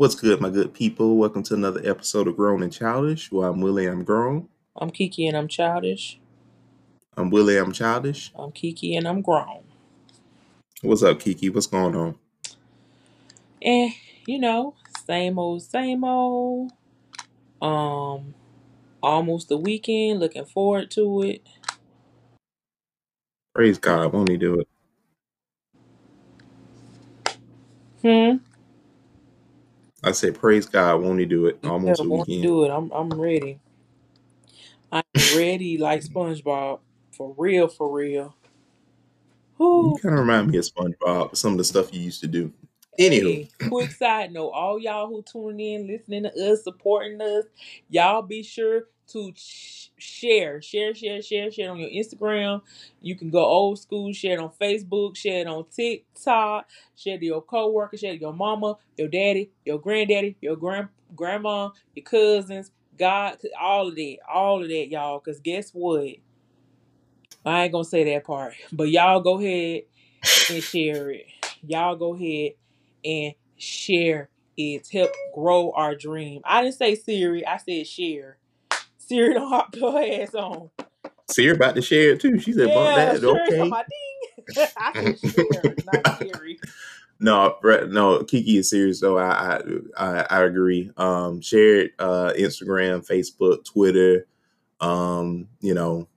What's good, my good people? Welcome to another episode of Grown and Childish. Well, I'm Willie, I'm grown. I'm Kiki and I'm childish. I'm Willie, I'm childish. I'm Kiki and I'm grown. What's up, Kiki? What's going on? And you know, same old, same old. Um, almost the weekend. Looking forward to it. Praise God, won't he do it? Hmm. I say, praise God, won't he do it? Almost a won't weekend. do it. I'm I'm ready. I'm ready like SpongeBob. For real, for real. You kind of remind me of SpongeBob, some of the stuff you used to do. Anywho, Hey, quick side note, all y'all who tuning in, listening to us, supporting us, y'all be sure to sh- share, share, share, share, share it on your Instagram. You can go old school, share it on Facebook, share it on TikTok, share it to your coworker, share it to your mama, your daddy, your granddaddy, your grand grandma, your cousins, God, all of that, all of that, y'all. Cause guess what? I ain't gonna say that part, but y'all go ahead and share it. Y'all go ahead and share it. Help grow our dream. I didn't say Siri, I said share. Siri don't hop her ass on. Siri about to share it too. She said, bump Yeah, that. Talking Okay. about ding. I said share, not Siri. No, Brett, no, Kiki is serious though. I, I I I agree. Um, share it, uh, Instagram, Facebook, Twitter. Um, you know,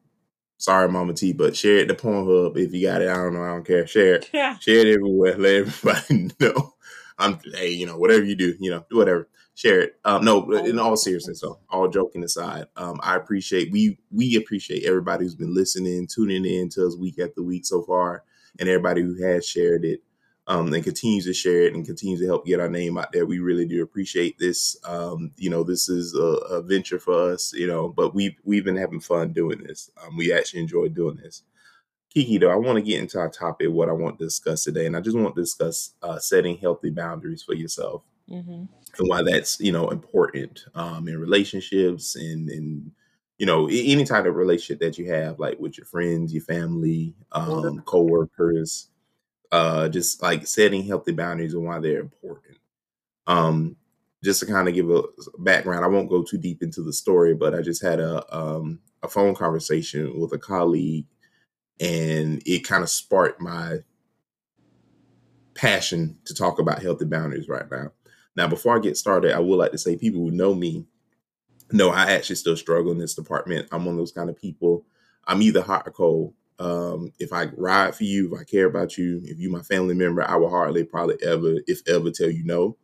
sorry, Mama T, but share it to Pornhub if you got it. I don't know. I don't care. Share it. Yeah. Share it everywhere. Let everybody know. I'm hey, you know, whatever you do, you know, do whatever. Share it. Um, no, in all seriousness, though, all joking aside, um, I appreciate we we appreciate everybody who's been listening, tuning in to us week after week so far, and everybody who has shared it, um, and continues to share it and continues to help get our name out there. We really do appreciate this. Um, you know, this is a, a venture for us, you know, but we've we've been having fun doing this. Um, we actually enjoy doing this. Kiki, though, I want to get into our topic, what I want to discuss today, and I just want to discuss uh, setting healthy boundaries for yourself hmm and why that's you know important um, in relationships and and you know any type of relationship that you have, like with your friends, your family, um, coworkers, uh, just like setting healthy boundaries and why they're important. Um, just to kind of give a background, I won't go too deep into the story, but I just had a um, a phone conversation with a colleague, and it kind of sparked my passion to talk about healthy boundaries right now. Now, before I get started, I would like to say people who know me know I actually still struggle in this department. I'm one of those kind of people. I'm either hot or cold. Um, if I ride for you, if I care about you, if you my family member, I will hardly probably ever, if ever, tell you no.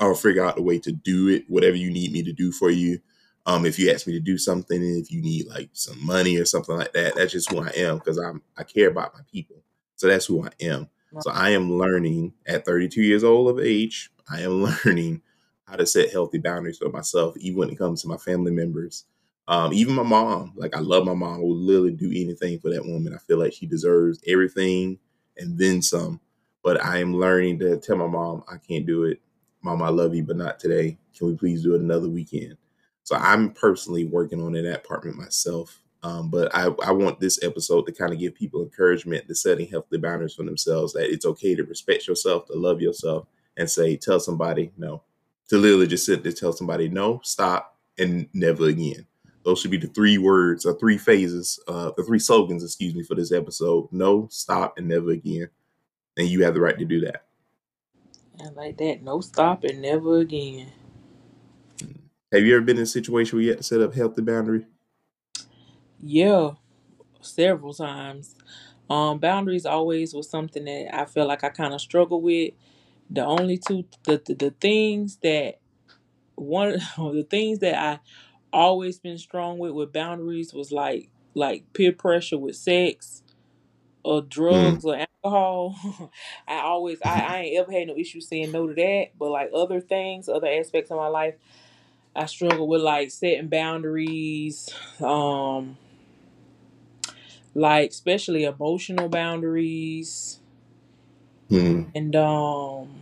I'll figure out the way to do it, whatever you need me to do for you. Um, if you ask me to do something, if you need like some money or something like that, that's just who I am because I'm I care about my people. So that's who I am. So I am learning at 32 years old of age. I am learning how to set healthy boundaries for myself, even when it comes to my family members, um, even my mom. Like I love my mom. I will literally do anything for that woman. I feel like she deserves everything and then some. But I am learning to tell my mom I can't do it. Mom, I love you, but not today. Can we please do it another weekend? So I'm personally working on in that department myself. Um, but I, I want this episode to kind of give people encouragement to setting healthy boundaries for themselves. That it's okay to respect yourself, to love yourself, and say tell somebody no. To literally just sit there, tell somebody no, stop, and never again. Those should be the three words or three phases, uh, the three slogans, excuse me, for this episode: no, stop, and never again. And you have the right to do that. And like that, no stop and never again. Have you ever been in a situation where you had to set up healthy boundary? Yeah, several times. Um, boundaries always was something that I feel like I kind of struggle with. The only two, the, the the things that one of the things that I always been strong with with boundaries was like like peer pressure with sex or Mm. drugs or alcohol. I always I, I ain't ever had no issue saying no to that. But like other things, other aspects of my life, I struggle with like setting boundaries, um, like especially emotional boundaries. Hmm. And um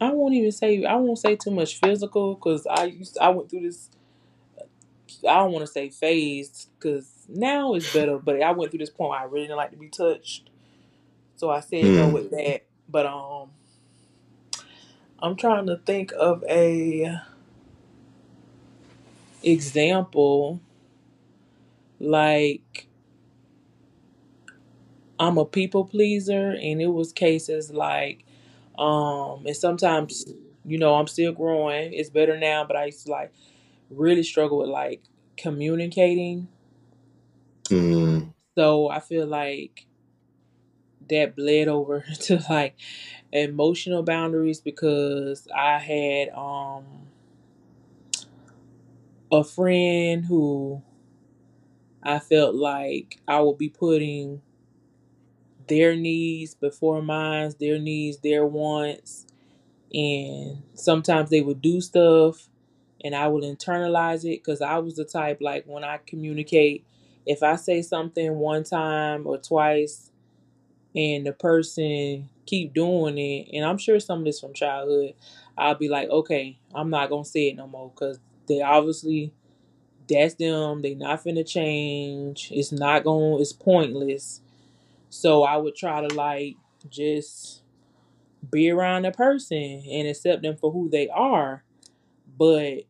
I won't even say I won't say too much physical because I used I went through this I don't want to say phase because now it's better, but I went through this point where I really didn't like to be touched. So I said no Hmm. with that. But um I'm trying to think of a example like I'm a people pleaser and it was cases like um and sometimes you know I'm still growing. It's better now, but I used to like really struggle with like communicating. Mm, So I feel like that bled over to like emotional boundaries because I had um a friend who I felt like I would be putting their needs before mine, their needs, their wants, and sometimes they would do stuff and I would internalize it because I was the type like when I communicate, if I say something one time or twice and the person keep doing it, and I'm sure some of this from childhood, I'll be like, okay, I'm not gonna say it no more because they obviously that's them. They not finna change. It's not going. to It's pointless. So I would try to like just be around the person and accept them for who they are. But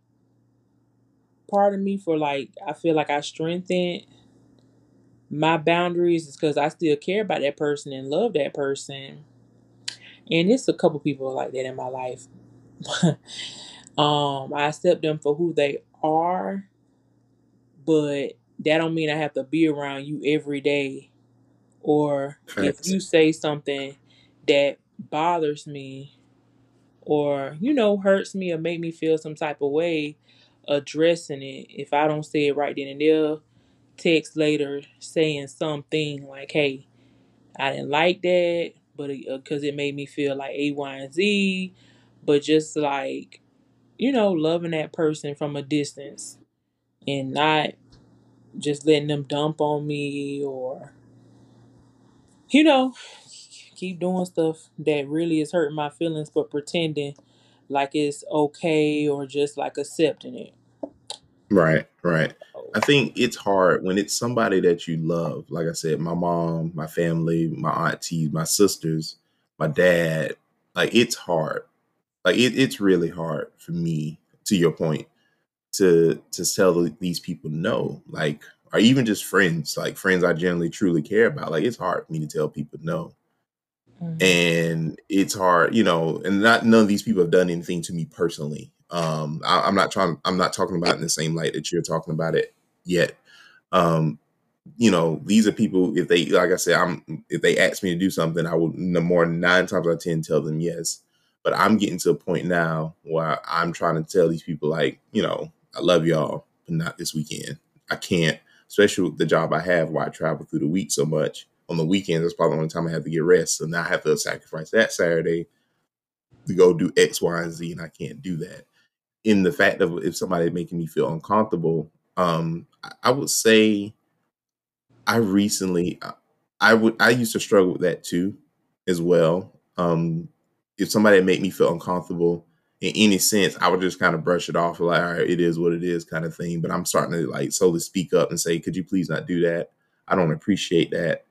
part of me for like I feel like I strengthened my boundaries is because I still care about that person and love that person. And it's a couple people like that in my life. um, I accept them for who they are, but that don't mean I have to be around you every day. Or if facts. you say something that bothers me or, you know, hurts me or make me feel some type of way, addressing it. If I don't say it right then and there, text later saying something like, hey, I didn't like that, but because uh, it, made me feel like A, Y, and Z, but just like, you know, loving that person from a distance and not just letting them dump on me or, you know, keep doing stuff that really is hurting my feelings, but pretending like it's okay or just like accepting it. Right, right. I think it's hard when it's somebody that you love. Like I said, my mom, my family, my aunties, my sisters, my dad. Like it's hard. Like it, it's really hard for me. To your point, to to tell these people no. Like, or even just friends. Like friends I generally truly care about. Like it's hard for me to tell people no. hmm and it's hard, you know, and not none of these people have done anything to me personally. Um, I, I'm not trying, I'm not talking about it in the same light that you're talking about it yet. Um, you know, these are people. If they, like I said, I'm if they ask me to do something, I will no more nine times out of ten tell them yes. But I'm getting to a point now where I'm trying to tell these people, like, you know, I love y'all, but not this weekend. I can't, especially with the job I have where I travel through the week so much. On the weekends, that's probably the only time I have to get rest. So now I have to sacrifice that Saturday to go do X, Y, and Z, and I can't do that. In the fact of if somebody making me feel uncomfortable, um, I would say I recently I I would I used to struggle with that too as well. Um if somebody make me feel uncomfortable in any sense, I would just kind of brush it off like, all right, it is what it is kind of thing. But I'm starting to like slowly speak up and say, could you please not do that? I don't appreciate that.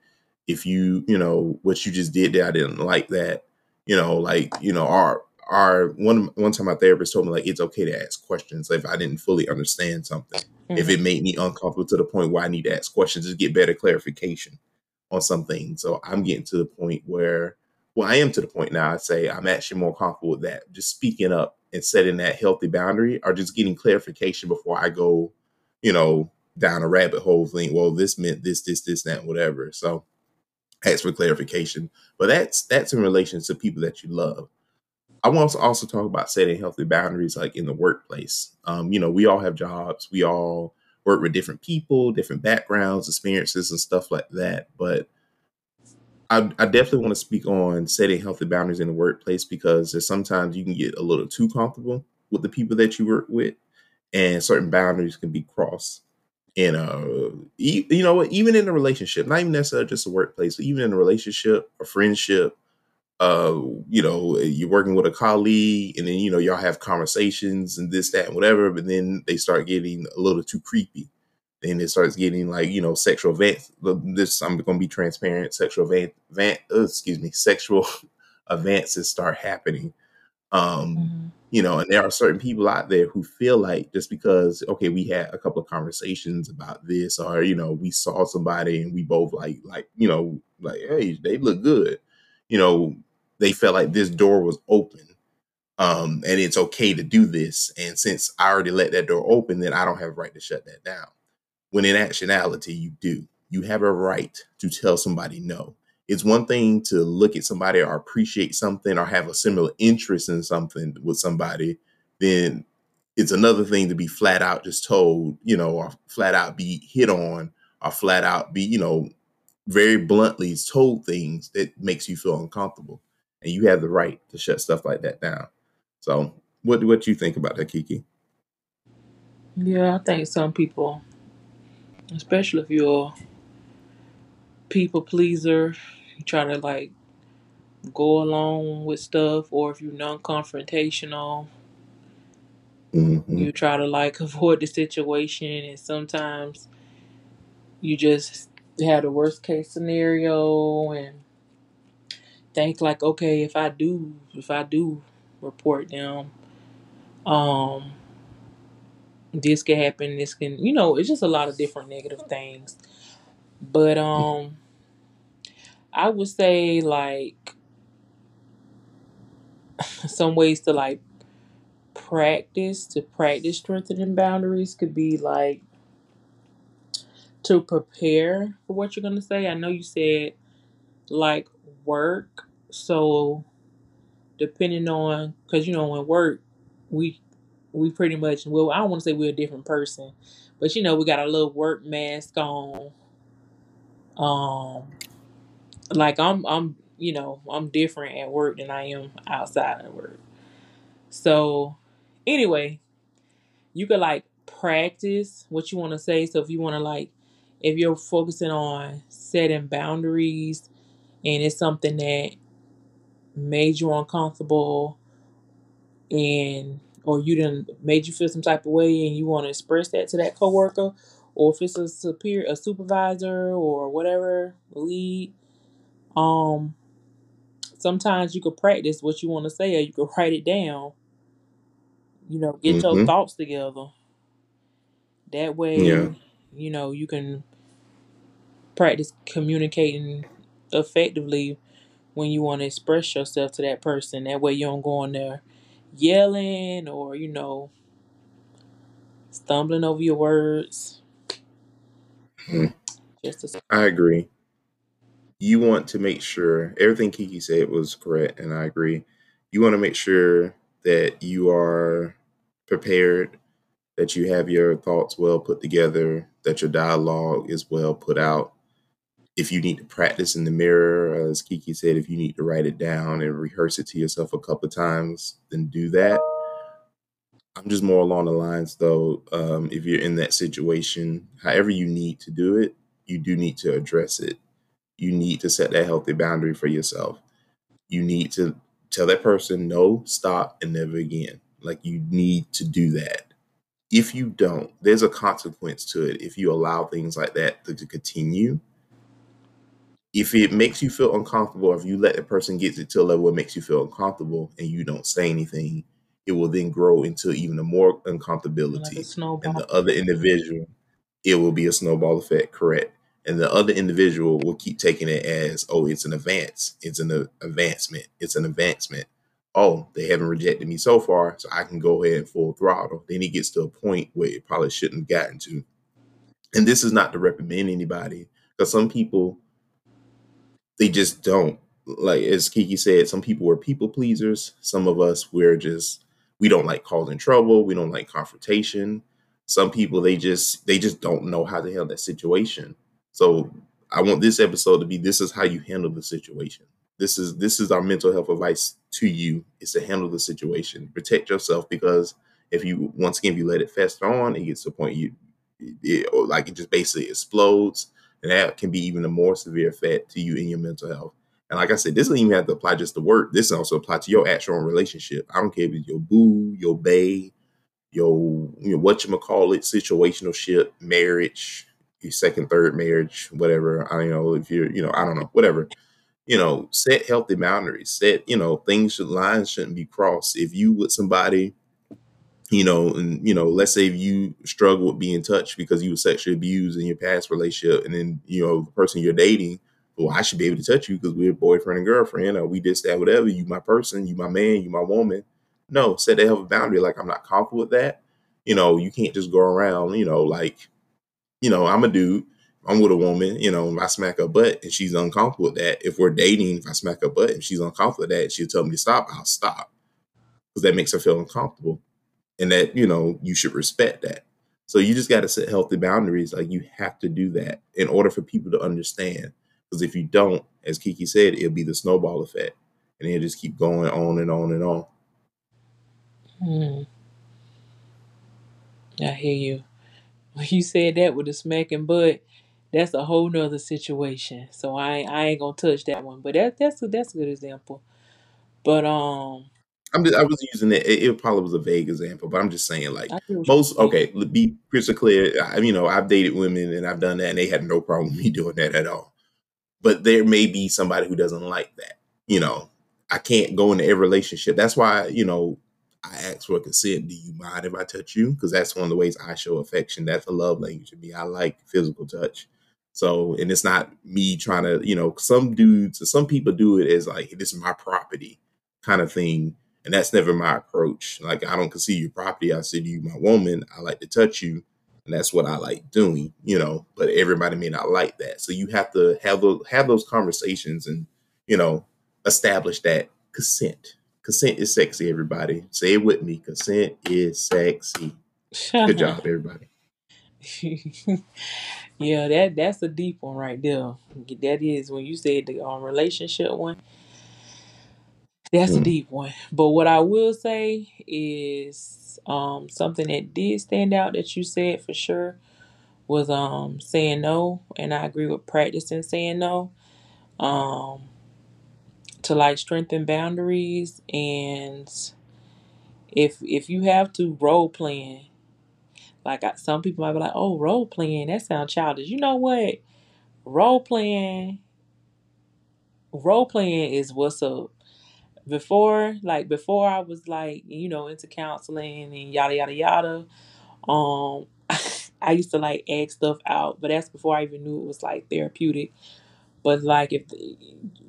If you, you know, what you just did there, I didn't like that. You know, like, you know, our our one one time my therapist told me like it's okay to ask questions if I didn't fully understand something if hmm it made me uncomfortable to the point where I need to ask questions to get better clarification on something. So I'm getting to the point where, well, I am to the point now. I'd say I'm actually more comfortable with that. Just speaking up and setting that healthy boundary, or just getting clarification before I go, you know, down a rabbit hole. Think, well, this meant this, this, this, that, whatever. So ask for clarification. But that's that's in relation to people that you love. I want to also talk about setting healthy boundaries like in the workplace. Um, you know, we all have jobs, we all work with different people, different backgrounds, experiences, and stuff like that. But I, I definitely want to speak on setting healthy boundaries in the workplace because sometimes you can get a little too comfortable with the people that you work with, and certain boundaries can be crossed. And uh, e- you know, even in a relationship, not even necessarily just a workplace, but even in a relationship, a friendship, uh, you know, you're working with a colleague and then, you know, y'all have conversations and this, that, and whatever, but then they start getting a little too creepy. Then it starts getting like, you know, sexual advance. This, I'm going to be transparent. Sexual advance, uh, excuse me, sexual advances start happening. Um, mm-hmm. You know, and there are certain people out there who feel like just because, okay, we had a couple of conversations about this, or you know, we saw somebody and we both like, like, you know, like, hey, they look good. You know, they felt like this door was open um, and it's okay to do this. And since I already let that door open, then I don't have a right to shut that down. When in actuality, you do. You have a right to tell somebody no. It's one thing to look at somebody or appreciate something or have a similar interest in something with somebody, then it's another thing to be flat out just told, you know, or flat out be hit on or flat out be, you know, very bluntly told things that makes you feel uncomfortable. And you have the right to shut stuff like that down. So, what what you think about that, Kiki? Yeah, I think some people, especially if you're a people pleaser, you try to like go along with stuff, or if you're non-confrontational, mm-hmm. you try to like avoid the situation, and sometimes you just have the worst case scenario and think like, okay, if I do, if I do report them. Um, this can happen. This can, you know, it's just a lot of different negative things. But um, I would say like some ways to like practice to practice strengthening boundaries could be like to prepare for what you're gonna say. I know you said like work, so depending on because you know when work we we pretty much well I don't want to say we're a different person, but you know we got a little work mask on. Um, like I'm I'm you know I'm different at work than I am outside of work. So anyway, you could like practice what you want to say. So if you want to like if you're focusing on setting boundaries and it's something that made you uncomfortable and or you didn't made you feel some type of way and you want to express that to that coworker or if it's a superior a supervisor or whatever lead um sometimes you could practice what you want to say or you could write it down you know get mm-hmm. your thoughts together that way yeah. you know you can practice communicating effectively when you want to express yourself to that person. That way you don't go in there yelling or, you know, stumbling over your words. Hmm. Just I agree. You want to make sure everything Kiki said was correct, and I agree. You want to make sure that you are prepared, that you have your thoughts well put together, that your dialogue is well put out, if you need to practice in the mirror, as Kiki said, if you need to write it down and rehearse it to yourself a couple of times, then do that. I'm just more along the lines, though, um, if you're in that situation, however you need to do it, you do need to address it. You need to set that healthy boundary for yourself. You need to tell that person no, stop, and never again. Like you need to do that. If you don't, there's a consequence to it. If you allow things like that to, to continue, if it makes you feel uncomfortable, if you let the person get to a level that makes you feel uncomfortable and you don't say anything, it will then grow into even a more uncomfortability. Like and the other individual, it will be a snowball effect, correct? And the other individual will keep taking it as, oh, it's an advance, it's an advancement, it's an advancement. Oh, they haven't rejected me so far, so I can go ahead and full throttle. Then he gets to a point where it probably shouldn't have gotten to. And this is not to recommend anybody, because some people they just don't. Like as Kiki said, some people were people pleasers. Some of us we're just we don't like causing trouble. We don't like confrontation. Some people they just they just don't know how to handle that situation. So I want this episode to be this is how you handle the situation. This is this is our mental health advice to you is to handle the situation. Protect yourself because if you once again if you let it fester on, it gets to point you it, like it just basically explodes and that can be even a more severe effect to you in your mental health. And like I said, this doesn't even have to apply just to work. This also apply to your actual relationship. I don't care if it's your boo, your bae, your you know what you call it, situational ship, marriage, your second, third marriage, whatever. I don't know if you're, you know, I don't know, whatever. you know, set healthy boundaries. Set, you know, things should lines shouldn't be crossed. If you with somebody, you know, and you know, let's say you struggle with being touched because you were sexually abused in your past relationship, and then you know the person you're dating, well, I should be able to touch you because we're boyfriend and girlfriend, or we did that, whatever. You my person, you my man, you my woman. No, set that have a boundary. Like I'm not comfortable with that. You know, you can't just go around, you know, like, you know, I'm a dude I'm with a woman, you know, if I smack her butt and she's uncomfortable with that, if we're dating, if I smack her butt and she's uncomfortable with that, she'll tell me to stop, I'll stop. Because that makes her feel uncomfortable. And that, you know, you should respect that. So you just got to set healthy boundaries. Like you have to do that in order for people to understand. Because if you don't, as Kiki said, it'll be the snowball effect. And it'll just keep going on and on and on. Hmm. I hear you. When you said that with the smacking butt, that's a whole nother situation. So I I ain't gonna touch that one. But that that's a that's a good example. But um I'm just, I was using it, it. It probably was a vague example, but I'm just saying, like I get what most. Okay, be crystal clear. I, you know, I've dated women and I've done that, and they had no problem with me doing that at all. But there may be somebody who doesn't like that. You know, I can't go into every relationship. That's why you know I ask for consent. Do you mind if I touch you? Because that's one of the ways I show affection. That's a love language to me. I like physical touch. So, and it's not me trying to, you know, some dudes, some people do it as like, this is my property kind of thing. And that's never my approach. Like, I don't consider you property. I said you my woman. I like to touch you. And that's what I like doing, you know, but everybody may not like that. So you have to have those, have those conversations and, you know, establish that consent. Consent is sexy, everybody. Say it with me. Consent is sexy. Good job, everybody. yeah, that that's a deep one right there. That is when you said the um, relationship one. That's a Mm. deep one. But what I will say is um something that did stand out that you said for sure was um saying no, and I agree with practicing saying no. Um to like strengthen boundaries and if if you have to role playing like I, some people might be like oh role playing that sounds childish you know what role playing role playing is what's up before like before i was like you know into counseling and yada yada yada um i used to like act stuff out but that's before i even knew it was like therapeutic. But like if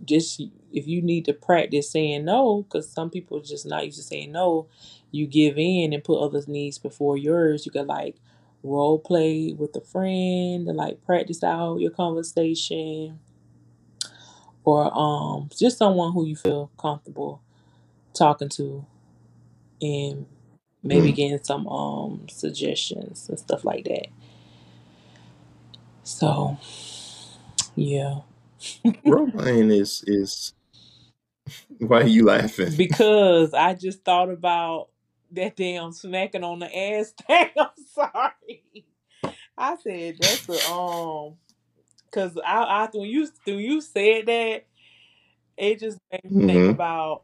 just if you need to practice saying no because some people just not used to saying no you give in and put others needs before yours. You could like role play with a friend and like practice out your conversation or um just someone who you feel comfortable talking to and maybe Mm. getting some um suggestions and stuff like that. So yeah. Role playing is is why are you laughing? Because I just thought about that damn smacking on the ass thing. I'm sorry. I said that's the um because I, I when you when you said that it just made me think hmm about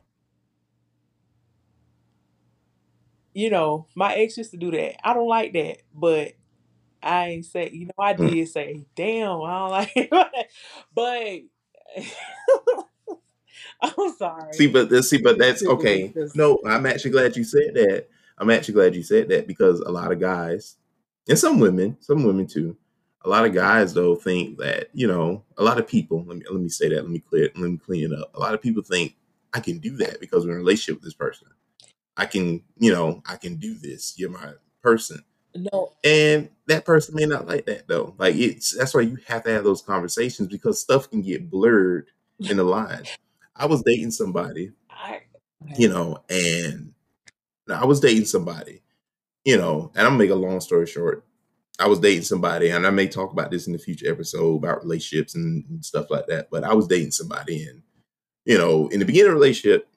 you know my ex used to do that. I don't like that, but I ain't say, you know, I Mm. did say, damn, I don't like it. but I'm sorry. See, but this, see, but that's okay. because No, I'm actually glad you said that. I'm actually glad you said that because a lot of guys and some women, some women too, a lot of guys though think that you know, a lot of people. Let me let me say that. Let me clear. It, let me clean it up. A lot of people think I can do that because we're in a relationship with this person. I can, you know, I can do this. You're my person. no, And that person may not like that though. Like it's that's why you have to have those conversations because stuff can get blurred in the line I was dating somebody, I you know, and I was dating somebody, you know, and I'm gonna make a long story short. I was dating somebody, and I may talk about this in the future episode about relationships and, and stuff like that. But I was dating somebody, and you know, in the beginning of the relationship,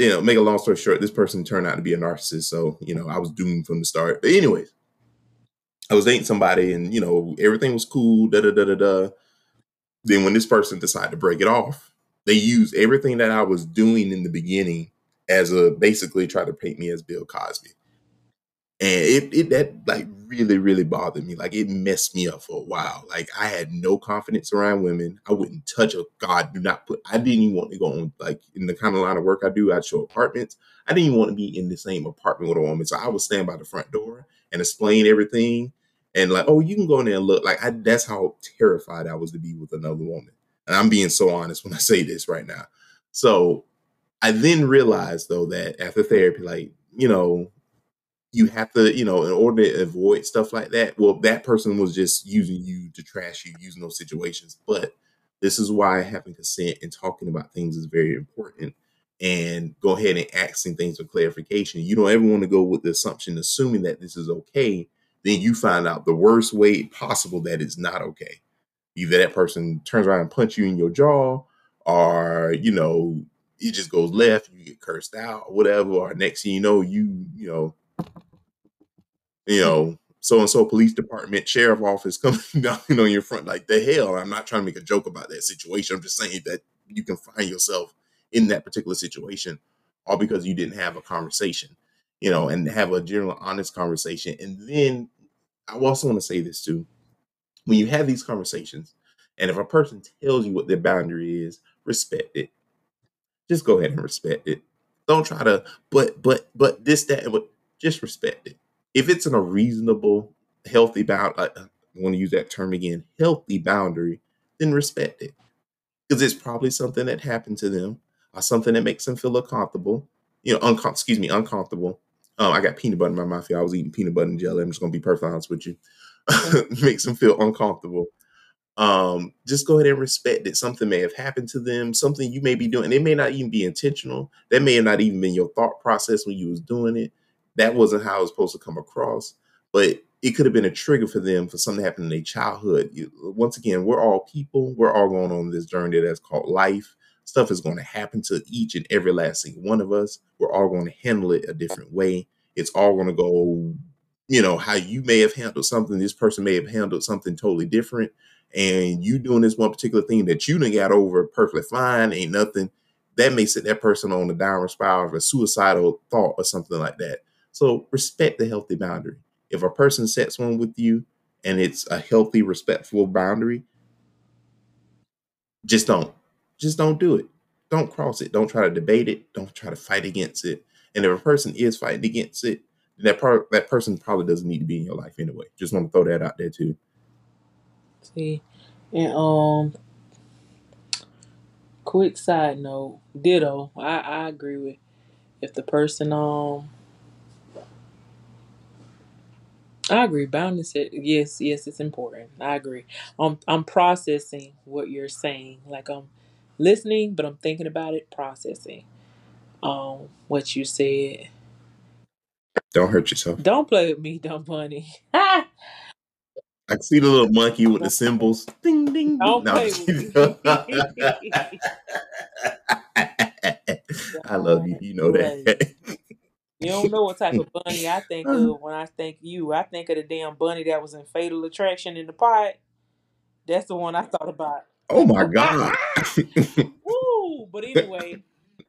you know, make a long story short, this person turned out to be a narcissist. So, you know, I was doomed from the start. But anyways, I was dating somebody and, you know, everything was cool, da da da da da. Then when this person decided to break it off, they used everything that I was doing in the beginning as a basically try to paint me as Bill Cosby. And it, it that like really really bothered me. Like it messed me up for a while. Like i had no confidence around women. I wouldn't touch a god do not put i didn't even want to go on like in the kind of line of work i do i'd show apartments. I didn't even want to be in the same apartment with a woman. So i would stand by the front door and explain everything and like oh you can go in there and look. Like I, that's how terrified i was to be with another woman. And i'm being so honest when i say this right now. So i then realized though that after therapy like you know you have to, you know, in order to avoid stuff like that. Well, that person was just using you to trash you, using those situations. But this is why having consent and talking about things is very important. And go ahead and asking things for clarification. You don't ever want to go with the assumption, assuming that this is okay. Then you find out the worst way possible that it's not okay. Either that person turns around and punch you in your jaw, or you know, it just goes left, you get cursed out, or whatever. Or next thing you know, you you know you know, so and so police department, sheriff office coming down on your front. Like the hell, I'm not trying to make a joke about that situation. I'm just saying that you can find yourself in that particular situation, all because you didn't have a conversation, you know, and have a general honest conversation. And then I also want to say this too. When you have these conversations, and if a person tells you what their boundary is, respect it. Just go ahead and respect it. Don't try to, but, but, but this, that, and what, just respect it if it's in a reasonable, healthy bound, I, want to use that term again, healthy boundary, then respect it. Because it's probably something that happened to them or something that makes them feel uncomfortable, you know, uncom- excuse me, uncomfortable. Um, I got peanut butter in my mouth. I was eating peanut butter and jelly. I'm just going to be perfectly honest with you. makes them feel uncomfortable. Um, just go ahead and respect that something may have happened to them, something you may be doing. It may not even be intentional. That may have not even been your thought process when you was doing it that wasn't how it was supposed to come across. But it could have been a trigger for them for something to happen in their childhood. You, once again, we're all people. We're all going on this journey that's called life. Stuff is going to happen to each and every last single one of us. We're all going to handle it a different way. It's all going to go, you know, how you may have handled something. This person may have handled something totally different. And you doing this one particular thing that you done got over perfectly fine, ain't nothing. That may set that person on the downward spiral of a suicidal thought or something like that. So respect the healthy boundary. If a person sets one with you and it's a healthy, respectful boundary, just don't. Just don't do it. Don't cross it. Don't try to debate it. Don't try to fight against it. And if a person is fighting against it, that part that person probably doesn't need to be in your life anyway. Just want to throw that out there too. See, and um, quick side note, ditto. I I agree with if the person um I agree. Boundaries, yes, yes, it's important. I agree. I'm I'm processing what you're saying. Like I'm listening, but I'm thinking about it, processing um what you said. Don't hurt yourself. Don't play with me, dumb bunny. I see the little monkey with the cymbals. Ding ding ding. Don't No, I'm play just with kidding. me. I love you. You know that. You don't know what type of bunny I think of when I think you. I think of the damn bunny that was in Fatal Attraction in the pot. That's the one I thought about. oh my God. Woo! But anyway, I'm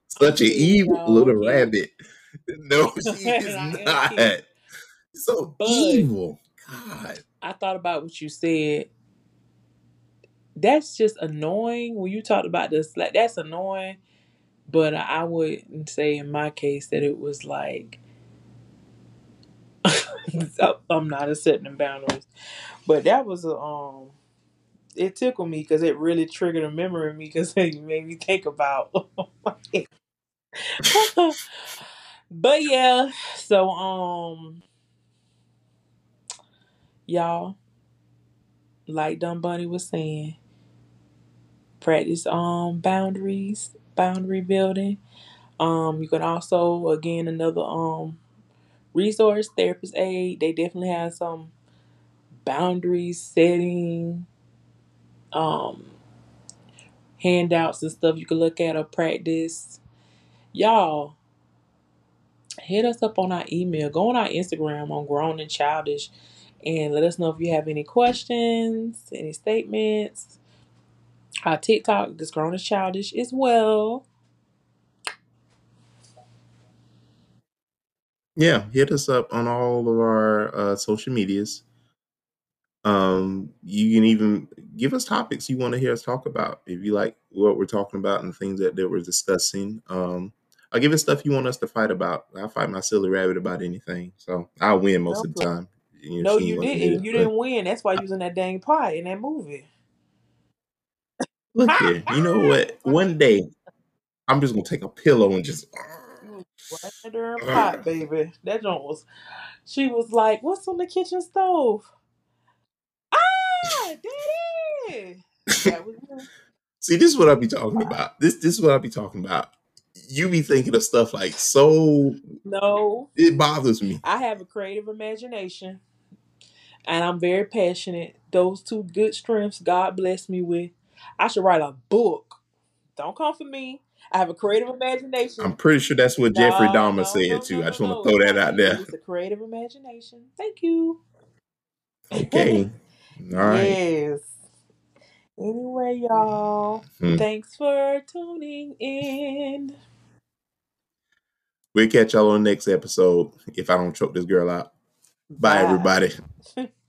Such an evil. Little rabbit. No, she is not. So But evil. God. I thought about what you said. That's just annoying when you talked about this. Like that's annoying, but I wouldn't say in my case that it was like I'm not accepting boundaries. But that was a um. It tickled me because it really triggered a memory in me because it made me think about. but yeah, so um, y'all, like Dumb Bunny was saying, practice um boundaries, boundary building. Um, you can also again another um resource therapist aid. They definitely have some boundary setting um handouts and stuff you can look at or practice. Y'all hit us up on our email. Go on our Instagram on Grown and Childish and let us know if you have any questions, any statements. Our TikTok, this Grown and Childish as well. yeah, hit us up on all of our uh, social medias. Um, you can even give us topics you want to hear us talk about. If you like what we're talking about and things that, that we're discussing, um, I'll give us stuff you want us to fight about. I'll fight my silly rabbit about anything. So I'll win most of the time. You know, no, you didn't. You didn't win. That's why you was in that dang pie in that movie. Look here. You know what? One day, I'm just gonna take a pillow and just. Under her pot, baby. That joint was. She was like, "What's on the kitchen stove?" Ah, daddy. See, this is what I be talking about. This this is what I be talking about. You be thinking of stuff like so. No, it bothers me. I have a creative imagination, and I'm very passionate. Those two good strengths God bless me with. I should write a book. Don't come for me. I have a creative imagination. I'm pretty sure that's what no, Jeffrey Dahmer no, said no, too. I just want to throw that out there. It's a creative imagination. Thank you. Okay. All right. Yes. Anyway, y'all, hmm. thanks for tuning in. We'll catch y'all on the next episode if I don't choke this girl out. Bye, Bye everybody.